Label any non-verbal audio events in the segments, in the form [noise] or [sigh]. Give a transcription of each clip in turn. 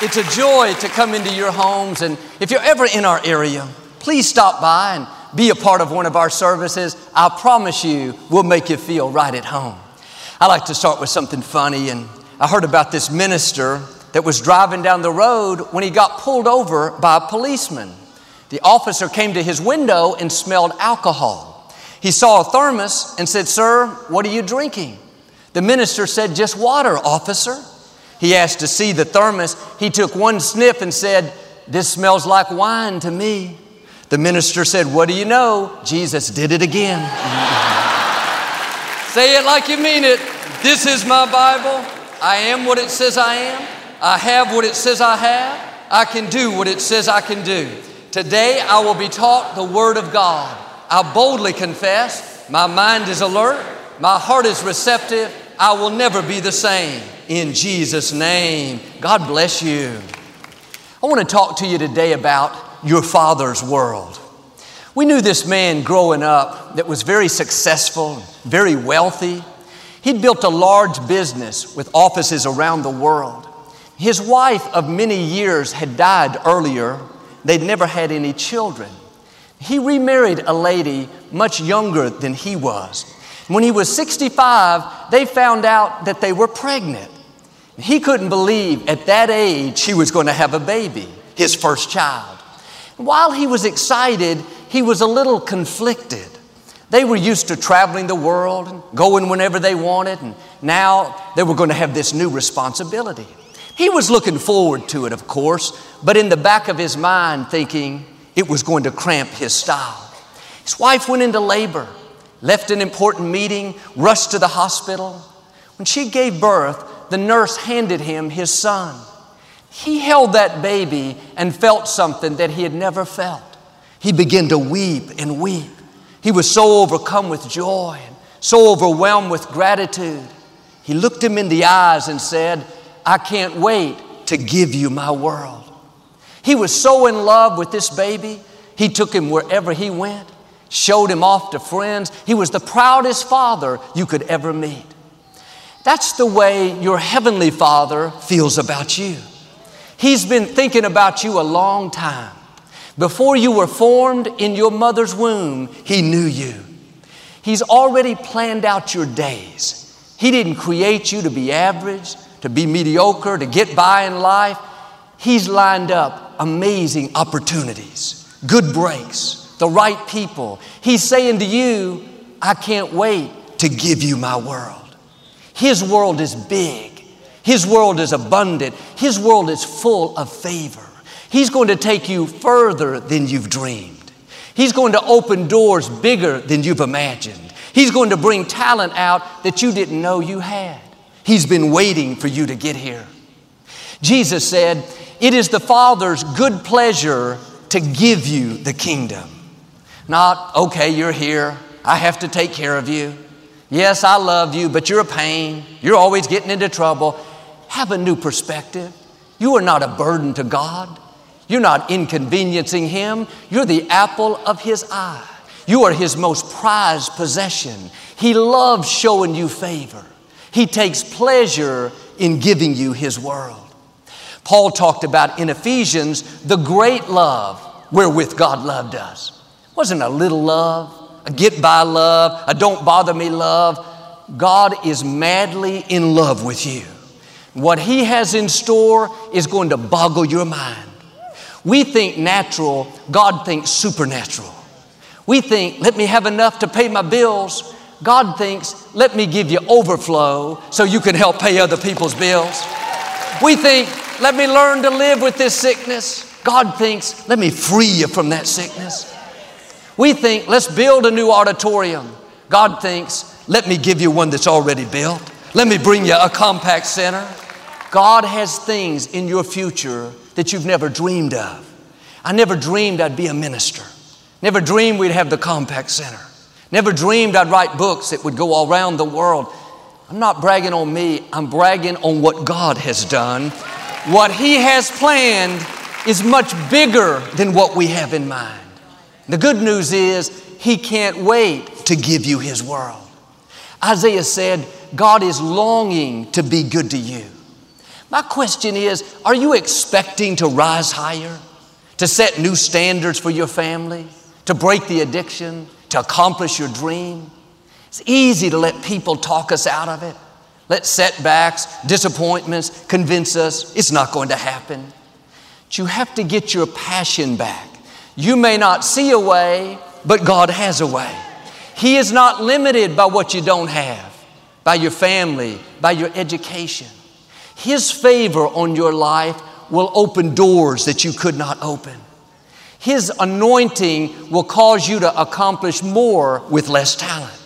It's a joy to come into your homes. And if you're ever in our area, please stop by and be a part of one of our services. I promise you, we'll make you feel right at home. I like to start with something funny. And I heard about this minister that was driving down the road when he got pulled over by a policeman. The officer came to his window and smelled alcohol. He saw a thermos and said, Sir, what are you drinking? The minister said, Just water, officer. He asked to see the thermos. He took one sniff and said, This smells like wine to me. The minister said, What do you know? Jesus did it again. [laughs] Say it like you mean it. This is my Bible. I am what it says I am. I have what it says I have. I can do what it says I can do. Today I will be taught the Word of God. I boldly confess, my mind is alert, my heart is receptive, I will never be the same in Jesus' name. God bless you. I want to talk to you today about your father's world. We knew this man growing up that was very successful, very wealthy. He'd built a large business with offices around the world. His wife of many years had died earlier. They'd never had any children. He remarried a lady much younger than he was. When he was 65, they found out that they were pregnant. He couldn't believe at that age he was going to have a baby, his first child. While he was excited, he was a little conflicted. They were used to traveling the world and going whenever they wanted, and now they were going to have this new responsibility. He was looking forward to it, of course, but in the back of his mind, thinking it was going to cramp his style. His wife went into labor, left an important meeting, rushed to the hospital. When she gave birth, the nurse handed him his son. He held that baby and felt something that he had never felt. He began to weep and weep. He was so overcome with joy and so overwhelmed with gratitude. He looked him in the eyes and said, I can't wait to give you my world. He was so in love with this baby, he took him wherever he went, showed him off to friends. He was the proudest father you could ever meet. That's the way your Heavenly Father feels about you. He's been thinking about you a long time. Before you were formed in your mother's womb, He knew you. He's already planned out your days. He didn't create you to be average, to be mediocre, to get by in life. He's lined up amazing opportunities, good breaks, the right people. He's saying to you, I can't wait to give you my world. His world is big. His world is abundant. His world is full of favor. He's going to take you further than you've dreamed. He's going to open doors bigger than you've imagined. He's going to bring talent out that you didn't know you had. He's been waiting for you to get here. Jesus said, It is the Father's good pleasure to give you the kingdom. Not, okay, you're here. I have to take care of you. Yes, I love you, but you're a pain. You're always getting into trouble. Have a new perspective. You are not a burden to God. You're not inconveniencing Him. You're the apple of His eye. You are His most prized possession. He loves showing you favor. He takes pleasure in giving you His world. Paul talked about in Ephesians the great love wherewith God loved us. Wasn't a little love, a get by love, a don't bother me love. God is madly in love with you. What He has in store is going to boggle your mind. We think natural, God thinks supernatural. We think, let me have enough to pay my bills. God thinks, let me give you overflow so you can help pay other people's bills. We think, let me learn to live with this sickness. God thinks, let me free you from that sickness. We think, let's build a new auditorium. God thinks, let me give you one that's already built. Let me bring you a Compaq Center. God has things in your future that you've never dreamed of. I never dreamed I'd be a minister. Never dreamed we'd have the Compaq Center. Never dreamed I'd write books that would go all around the world. I'm not bragging on me, I'm bragging on what God has done. What He has planned is much bigger than what we have in mind. The good news is He can't wait to give you His world. Isaiah said, God is longing to be good to you. My question is Are you expecting to rise higher, to set new standards for your family, to break the addiction, to accomplish your dream? It's easy to let people talk us out of it. Let setbacks, disappointments convince us it's not going to happen. But you have to get your passion back. You may not see a way, but God has a way. He is not limited by what you don't have, by your family, by your education. His favor on your life will open doors that you could not open. His anointing will cause you to accomplish more with less talent.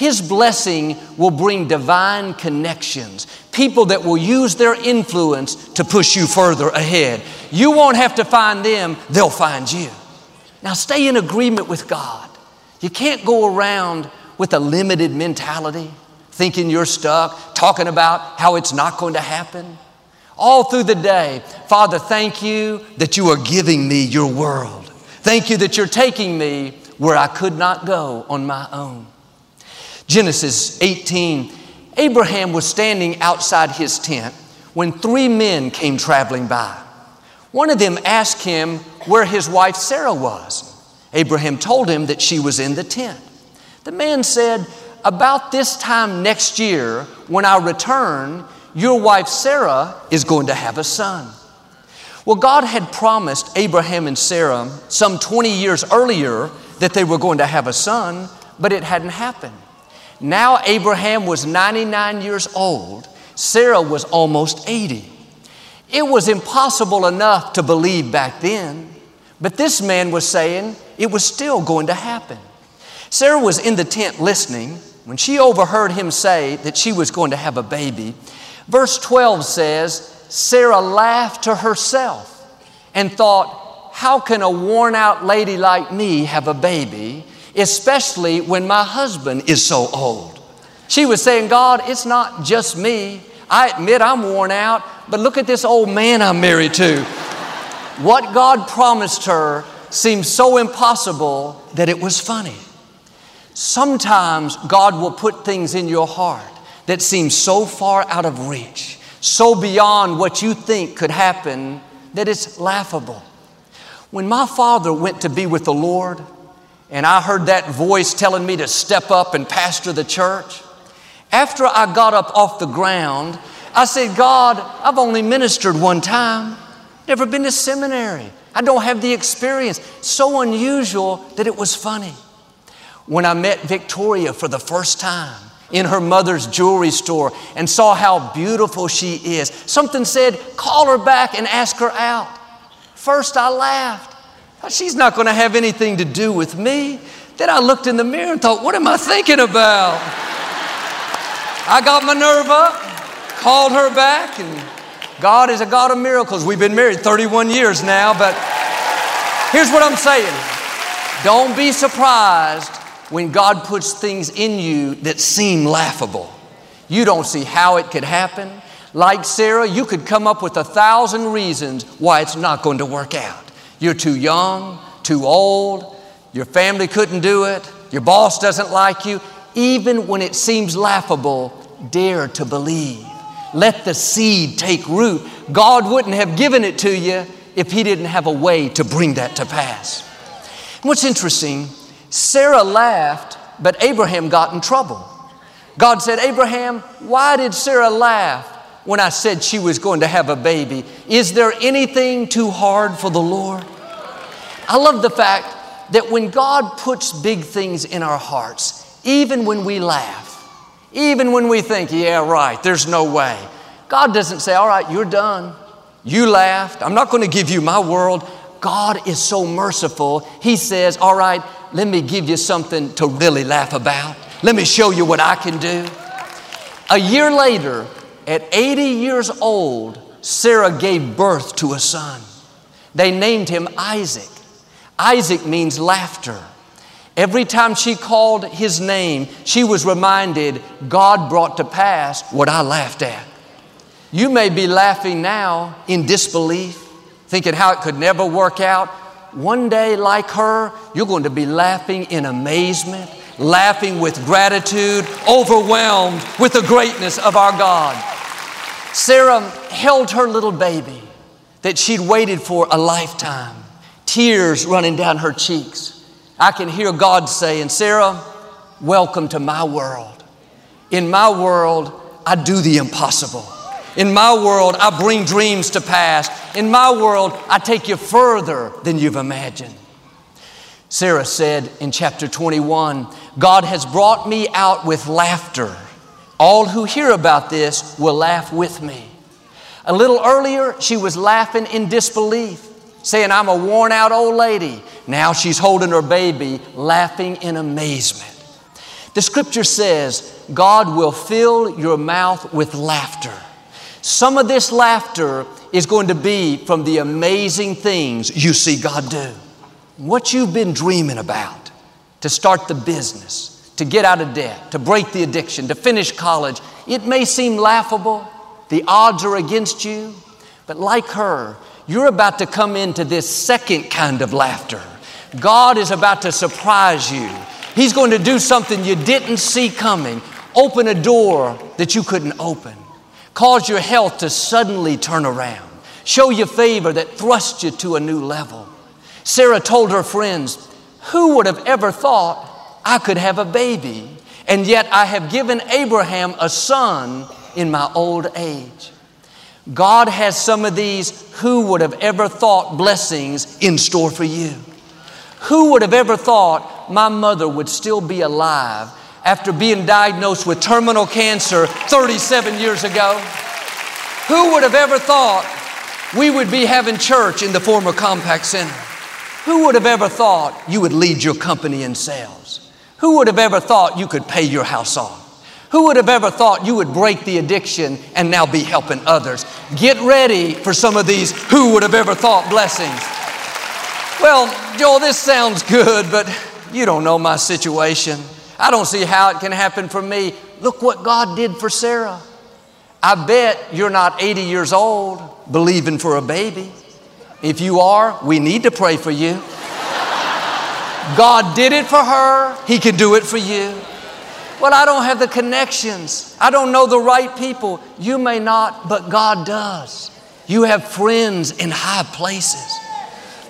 His blessing will bring divine connections, people that will use their influence to push you further ahead. You won't have to find them, they'll find you. Now stay in agreement with God. You can't go around with a limited mentality, thinking you're stuck, talking about how it's not going to happen. All through the day, Father, thank you that you are giving me your world. Thank you that you're taking me where I could not go on my own. Genesis 18 Abraham was standing outside his tent when three men came traveling by. One of them asked him where his wife Sarah was. Abraham told him that she was in the tent. The man said, About this time next year, when I return, your wife Sarah is going to have a son. Well, God had promised Abraham and Sarah some 20 years earlier that they were going to have a son, but it hadn't happened. Now Abraham was 99 years old, Sarah was almost 80. It was impossible enough to believe back then, but this man was saying it was still going to happen. Sarah was in the tent listening when she overheard him say that she was going to have a baby. Verse 12 says, Sarah laughed to herself and thought, How can a worn out lady like me have a baby? Especially when my husband is so old. She was saying, God, it's not just me. I admit I'm worn out, but look at this old man I'm married to. what God promised her seemed so impossible that it was funny. Sometimes God will put things in your heart that seem so far out of reach, so beyond what you think could happen that it's laughable. When my father went to be with the Lord, and I heard that voice telling me to step up and pastor the church. After I got up off the ground, I said, God, I've only ministered one time, never been to seminary. I don't have the experience. So unusual that it was funny. When I met Victoria for the first time in her mother's jewelry store and saw how beautiful she is, something said, call her back and ask her out. First, I laughed. She's not going to have anything to do with me. Then I looked in the mirror and thought, what am I thinking about? I got my nerve up, called her back, and God is a God of miracles. We've been married 31 years now, but here's what I'm saying don't be surprised when God puts things in you that seem laughable. You don't see how it could happen. Like Sarah, you could come up with a thousand reasons why it's not going to work out. You're too young, too old, your family couldn't do it, your boss doesn't like you. Even when it seems laughable, dare to believe. Let the seed take root. God wouldn't have given it to you if He didn't have a way to bring that to pass. What's interesting, Sarah laughed, but Abraham got in trouble. God said, Abraham, why did Sarah laugh when I said she was going to have a baby? Is there anything too hard for the Lord? I love the fact that when God puts big things in our hearts, even when we laugh, even when we think, yeah, right, there's no way, God doesn't say, all right, you're done. You laughed. I'm not going to give you my world. God is so merciful. He says, all right, let me give you something to really laugh about. Let me show you what I can do. A year later, at 80 years old, Sarah gave birth to a son. They named him Isaac. Isaac means laughter. Every time she called his name, she was reminded God brought to pass what I laughed at. You may be laughing now in disbelief, thinking how it could never work out. One day, like her, you're going to be laughing in amazement, laughing with gratitude, overwhelmed with the greatness of our God. Sarah held her little baby that she'd waited for a lifetime, tears running down her cheeks. I can hear God saying, Sarah, welcome to my world. In my world, I do the impossible. In my world, I bring dreams to pass. In my world, I take you further than you've imagined. Sarah said in chapter 21 God has brought me out with laughter. All who hear about this will laugh with me. A little earlier, she was laughing in disbelief, saying, I'm a worn out old lady. Now she's holding her baby, laughing in amazement. The scripture says, God will fill your mouth with laughter. Some of this laughter is going to be from the amazing things you see God do. What you've been dreaming about to start the business, to get out of debt, to break the addiction, to finish college, it may seem laughable. The odds are against you. But like her, you're about to come into this second kind of laughter. God is about to surprise you. He's going to do something you didn't see coming, open a door that you couldn't open cause your health to suddenly turn around, show you favor that thrusts you to a new level. Sarah told her friends, Who would have ever thought I could have a baby? And yet I have given Abraham a son in my old age. God has some of these who would have ever thought blessings in store for you. Who would have ever thought my mother would still be alive after being diagnosed with terminal cancer 37 years ago? Who would have ever thought we would be having church in the former Compaq Center? Who would have ever thought you would lead your company in sales? Who would have ever thought you could pay your house off? Who would have ever thought you would break the addiction and now be helping others? Get ready for some of these who would have ever thought blessings. Well, Joel, this sounds good, but you don't know my situation. I don't see how it can happen for me. Look what God did for Sarah. I bet you're not 80 years old believing for a baby. If you are, we need to pray for you. God did it for her, He can do it for you. Well, I don't have the connections. I don't know the right people. You may not, but God does. You have friends in high places.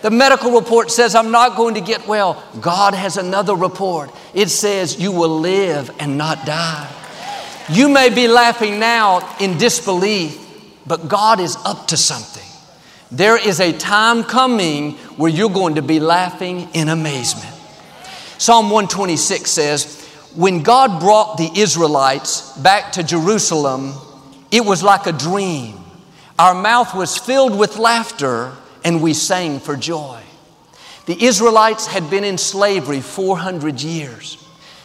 The medical report says, I'm not going to get well. God has another report. It says, You will live and not die. You may be laughing now in disbelief, but God is up to something. There is a time coming where you're going to be laughing in amazement. Psalm 126 says, When God brought the Israelites back to Jerusalem, it was like a dream. Our mouth was filled with laughter and we sang for joy. The Israelites had been in slavery 400 years.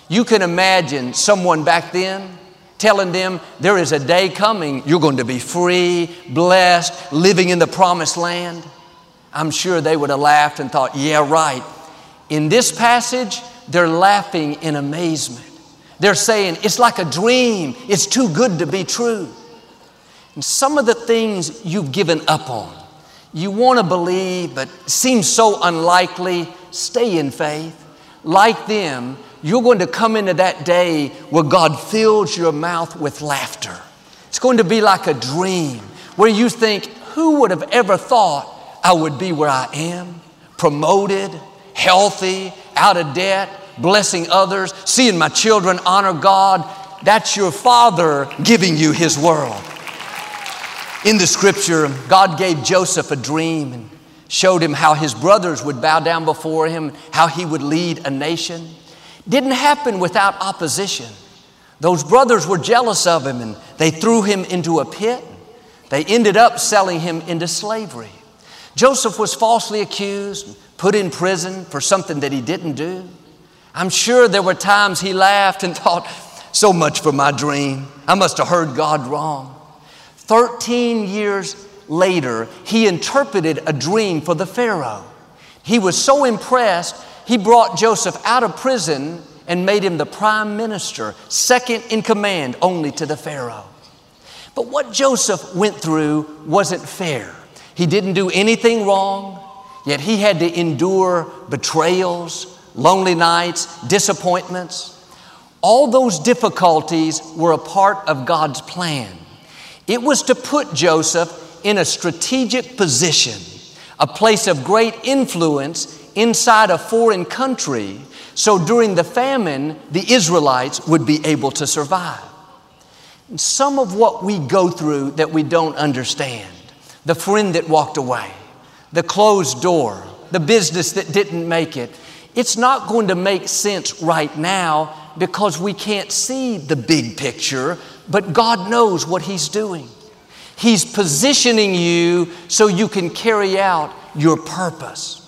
You can imagine someone back then telling them there is a day coming you're going to be free, blessed, living in the promised land. I'm sure they would have laughed and thought, yeah, right. In this passage, they're laughing in amazement. They're saying, it's like a dream, it's too good to be true. And some of the things you've given up on, you want to believe, but seems so unlikely, stay in faith. Like them, you're going to come into that day where God fills your mouth with laughter. It's going to be like a dream where you think, who would have ever thought I would be where I am? Promoted, healthy, out of debt, blessing others, seeing my children honor God. That's your Father giving you His world. In the scripture, God gave Joseph a dream and showed him how his brothers would bow down before him, how he would lead a nation. Didn't happen without opposition. Those brothers were jealous of him and they threw him into a pit. They ended up selling him into slavery. Joseph was falsely accused, put in prison for something that he didn't do. I'm sure there were times he laughed and [laughs] thought, so much for my dream. I must have heard God wrong. 13 years later, he interpreted a dream for the Pharaoh. He was so impressed, he brought Joseph out of prison and made him the prime minister, second in command only to the Pharaoh. But what Joseph went through wasn't fair. He didn't do anything wrong, yet he had to endure betrayals, lonely nights, disappointments. All those difficulties were a part of God's plan. It was to put Joseph in a strategic position, a place of great influence inside a foreign country, so during the famine, the Israelites would be able to survive. Some of what we go through that we don't understand the friend that walked away, the closed door, the business that didn't make it it's not going to make sense right now because we can't see the big picture, but God knows what He's doing. He's positioning you so you can carry out your purpose.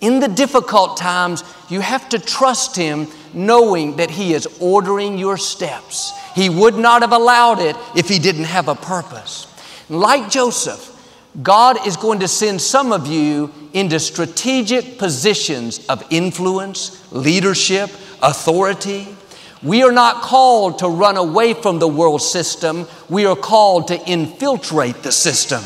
In the difficult times, you have to trust Him knowing that He is ordering your steps. He would not have allowed it if He didn't have a purpose. Like Joseph, God is going to send some of you into strategic positions of influence, leadership, authority. We are not called to run away from the world system, we are called to infiltrate the system.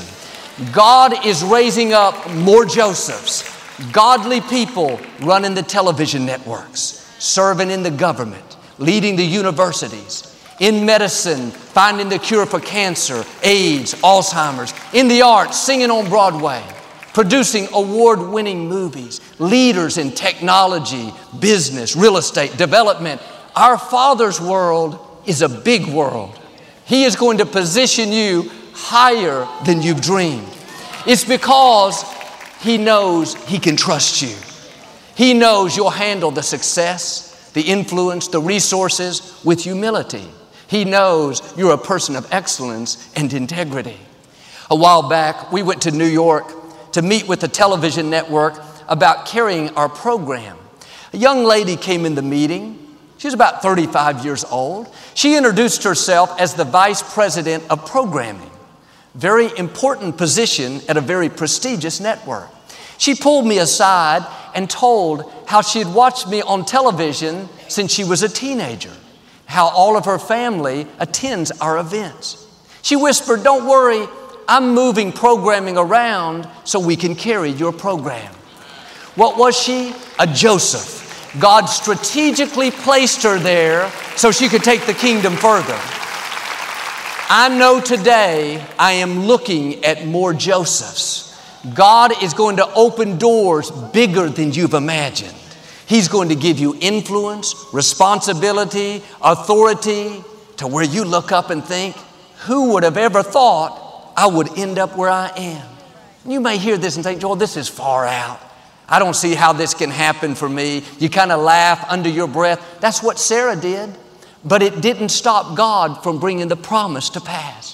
God is raising up more Josephs, godly people running the television networks, serving in the government, leading the universities, in medicine, finding the cure for cancer, AIDS, Alzheimer's, in the arts, singing on Broadway, producing award winning movies, leaders in technology, business, real estate, development. Our Father's world is a big world. He is going to position you higher than you've dreamed. It's because He knows He can trust you. He knows you'll handle the success, the influence, the resources with humility. He knows you're a person of excellence and integrity. A while back, we went to New York to meet with the television network about carrying our program. A young lady came in the meeting. She was about 35 years old. She introduced herself as the vice president of programming, very important position at a very prestigious network. She pulled me aside and told how she had watched me on television since she was a teenager how all of her family attends our events. She whispered, Don't worry, I'm moving programming around so we can carry your program. What was she? A Joseph. God strategically placed her there so she could take the kingdom further. I know today I am looking at more Josephs. God is going to open doors bigger than you've imagined. He's going to give you influence, responsibility, authority to where you look up and think, who would have ever thought I would end up where I am? You may hear this and think, Joel, this is far out. I don't see how this can happen for me. You kind of laugh under your breath. That's what Sarah did. But it didn't stop God from bringing the promise to pass.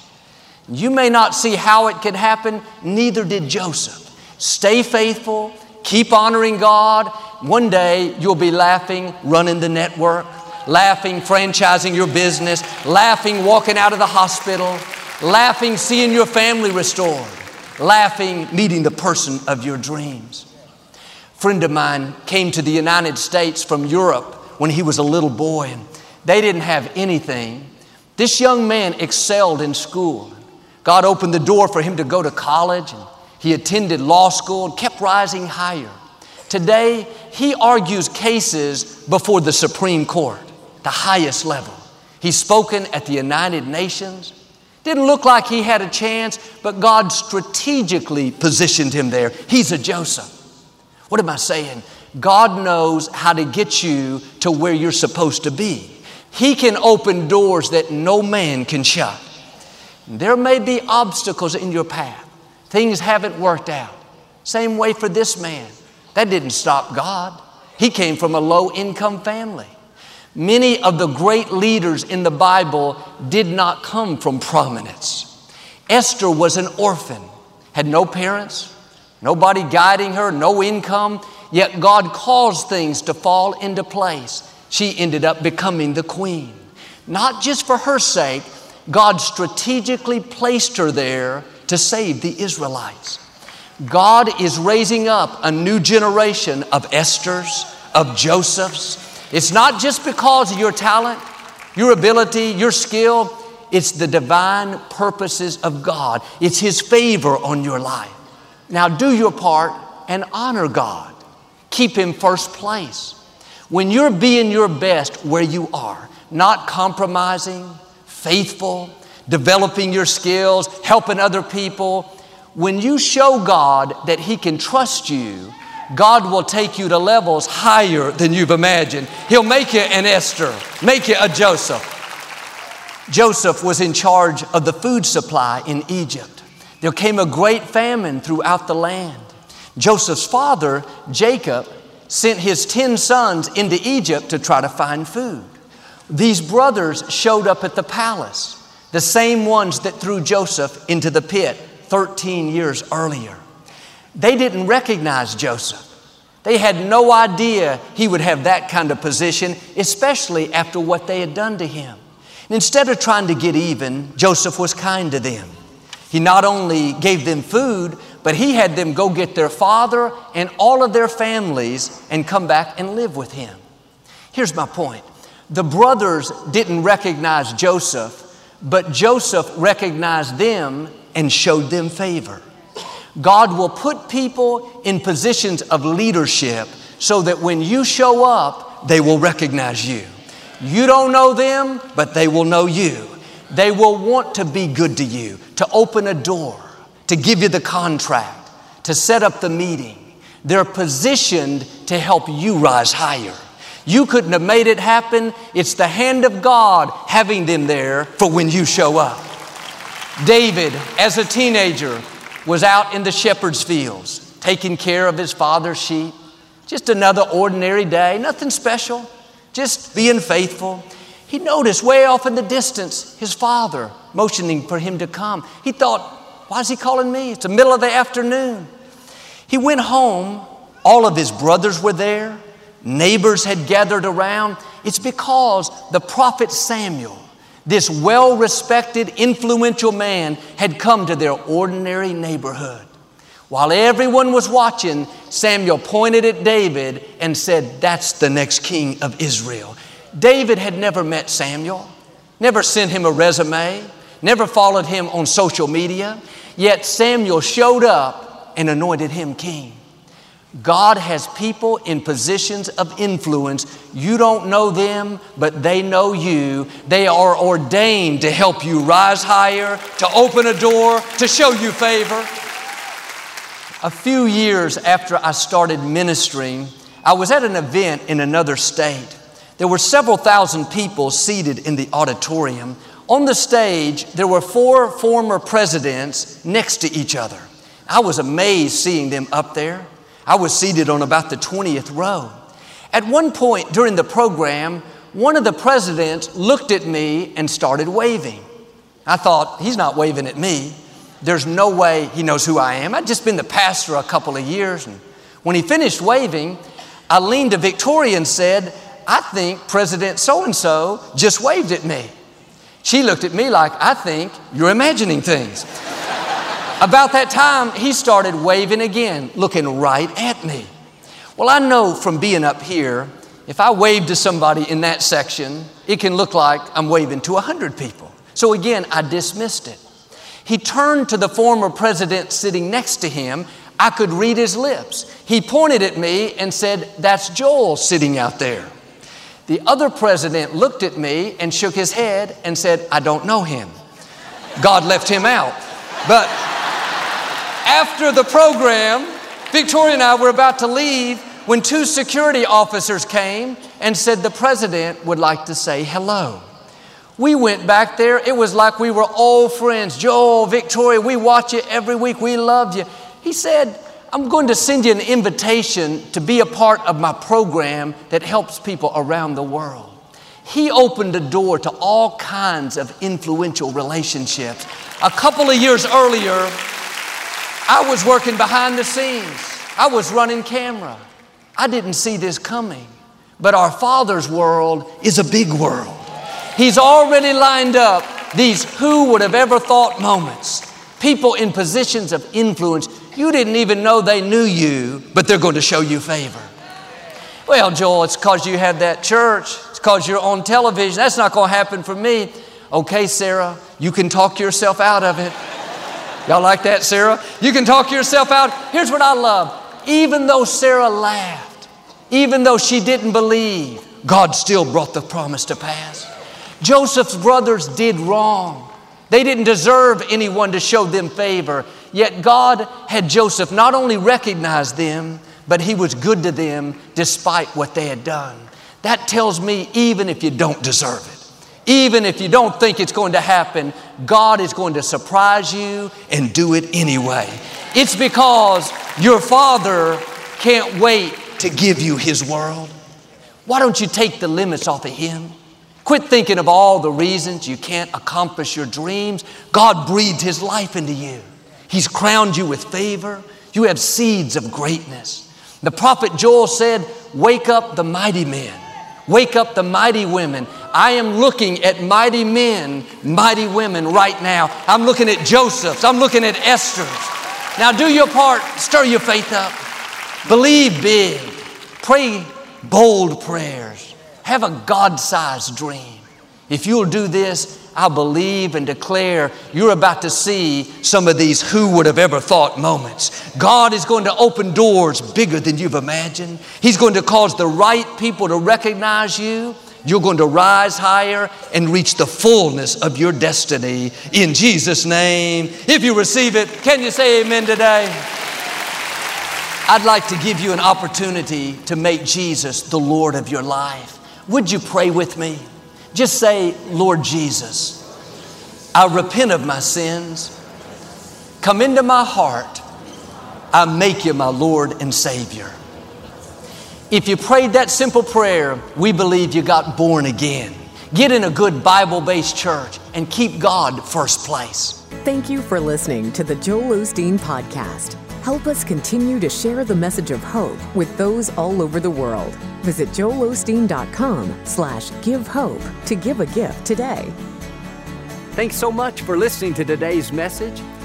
You may not see how it could happen, neither did Joseph. Stay faithful, keep honoring God, one day you'll be laughing, running the network, laughing, franchising your business, laughing, walking out of the hospital, laughing, seeing your family restored, laughing, meeting the person of your dreams. Friend of mine came to the United States from Europe when he was a little boy, and they didn't have anything. This young man excelled in school. God opened the door for him to go to college, and he attended law school and kept rising higher. Today, he argues cases before the Supreme Court, the highest level. He's spoken at the United Nations. Didn't look like he had a chance, but God strategically positioned him there. He's a Joseph. What am I saying? God knows how to get you to where you're supposed to be. He can open doors that no man can shut. There may be obstacles in your path. Things haven't worked out. Same way for this man. That didn't stop God. He came from a low income family. Many of the great leaders in the Bible did not come from prominence. Esther was an orphan, had no parents, nobody guiding her, no income, yet God caused things to fall into place. She ended up becoming the queen. Not just for her sake, God strategically placed her there to save the Israelites. God is raising up a new generation of Esther's, of Joseph's. It's not just because of your talent, your ability, your skill. It's the divine purposes of God. It's His favor on your life. Now do your part and honor God. Keep Him first place. When you're being your best where you are, not compromising, faithful, developing your skills, helping other people, when you show God that He can trust you, God will take you to levels higher than you've imagined. He'll make you an Esther, make you a Joseph. Joseph was in charge of the food supply in Egypt. There came a great famine throughout the land. Joseph's father, Jacob, sent his 10 sons into Egypt to try to find food. These brothers showed up at the palace, the same ones that threw Joseph into the pit 13 years earlier. They didn't recognize Joseph. They had no idea he would have that kind of position, especially after what they had done to him. Instead of trying to get even, Joseph was kind to them. He not only gave them food, but he had them go get their father and all of their families and come back and live with him. Here's my point the brothers didn't recognize Joseph, but Joseph recognized them and showed them favor. God will put people in positions of leadership so that when you show up, they will recognize you. You don't know them, but they will know you. They will want to be good to you, to open a door, to give you the contract, to set up the meeting. They're positioned to help you rise higher. You couldn't have made it happen. It's the hand of God having them there for when you show up. David, as a teenager, was out in the shepherd's fields, taking care of his father's sheep. Just another ordinary day, nothing special, just being faithful. He noticed way off in the distance his father motioning for him to come. He thought, why is he calling me? It's the middle of the afternoon. He went home. All of his brothers were there. Neighbors had gathered around. It's because the prophet Samuel this well respected, influential man had come to their ordinary neighborhood. While everyone was watching, Samuel pointed at David and said, That's the next king of Israel. David had never met Samuel, never sent him a resume, never followed him on social media, yet Samuel showed up and anointed him king. God has people in positions of influence. You don't know them, but they know you. They are ordained to help you rise higher, to open a door, to show you favor. A few years after I started ministering, I was at an event in another state. There were several thousand people seated in the auditorium. On the stage, there were four former presidents next to each other. I was amazed seeing them up there. I was seated on about the 20th row. At one point during the program, one of the presidents looked at me and started waving. I thought, he's not waving at me. There's no way he knows who I am. I'd just been the pastor a couple of years. And when he finished waving, I leaned to Victoria and said, I think President so and so just waved at me. She looked at me like, I think you're imagining things. About that time, he started waving again, looking right at me. Well, I know from being up here, if I wave to somebody in that section, it can look like I'm waving to 100 people. So again, I dismissed it. He turned to the former president sitting next to him. I could read his lips. He pointed at me and said, That's Joel sitting out there. The other president looked at me and shook his head and said, I don't know him. God left him out. But after the program, Victoria and I were about to leave when two security officers came and said the president would like to say hello. We went back there. It was like we were old friends. Joel, Victoria, we watch you every week. We love you. He said, I'm going to send you an invitation to be a part of my program that helps people around the world. He opened a door to all kinds of influential relationships. A couple of years earlier, I was working behind the scenes. I was running camera. I didn't see this coming. But our Father's world is a big world. He's already lined up these who would have ever thought moments. people in positions of influence, you didn't even know they knew you, but they're going to show you favor. Well, Joel, it's because you had that church. It's because you're on television. That's not going to happen for me. Okay, Sarah, you can talk yourself out of it. Y'all like that, Sarah? You can talk yourself out. Here's what I love. Even though Sarah laughed, even though she didn't believe, God still brought the promise to pass. Joseph's brothers did wrong. They didn't deserve anyone to show them favor. Yet God had Joseph not only recognize them, but he was good to them despite what they had done. That tells me even if you don't deserve it, even if you don't think it's going to happen, God is going to surprise you and do it anyway. It's because your Father can't wait to give you His world. Why don't you take the limits off of Him? Quit thinking of all the reasons you can't accomplish your dreams. God breathed His life into you. He's crowned you with favor. You have seeds of greatness. The prophet Joel said, Wake up the mighty men, wake up the mighty women. I am looking at mighty men, mighty women right now. I'm looking at Joseph's, I'm looking at Esther's. Now, do your part, stir your faith up, believe big, pray bold prayers, have a God sized dream. If you'll do this, I believe and declare you're about to see some of these who would have ever thought moments. God is going to open doors bigger than you've imagined. He's going to cause the right people to recognize you. You're going to rise higher and reach the fullness of your destiny in Jesus' name. If you receive it, can you say amen today? I'd like to give you an opportunity to make Jesus the Lord of your life. Would you pray with me? Just say, Lord Jesus, I repent of my sins. Come into my heart. I make you my Lord and Savior. If you prayed that simple prayer, we believe you got born again. Get in a good Bible based church and keep God first place. Thank you for listening to the Joel Osteen Podcast. Help us continue to share the message of hope with those all over the world. Visit joelosteen.com slash give hope to give a gift today. Thanks so much for listening to today's message.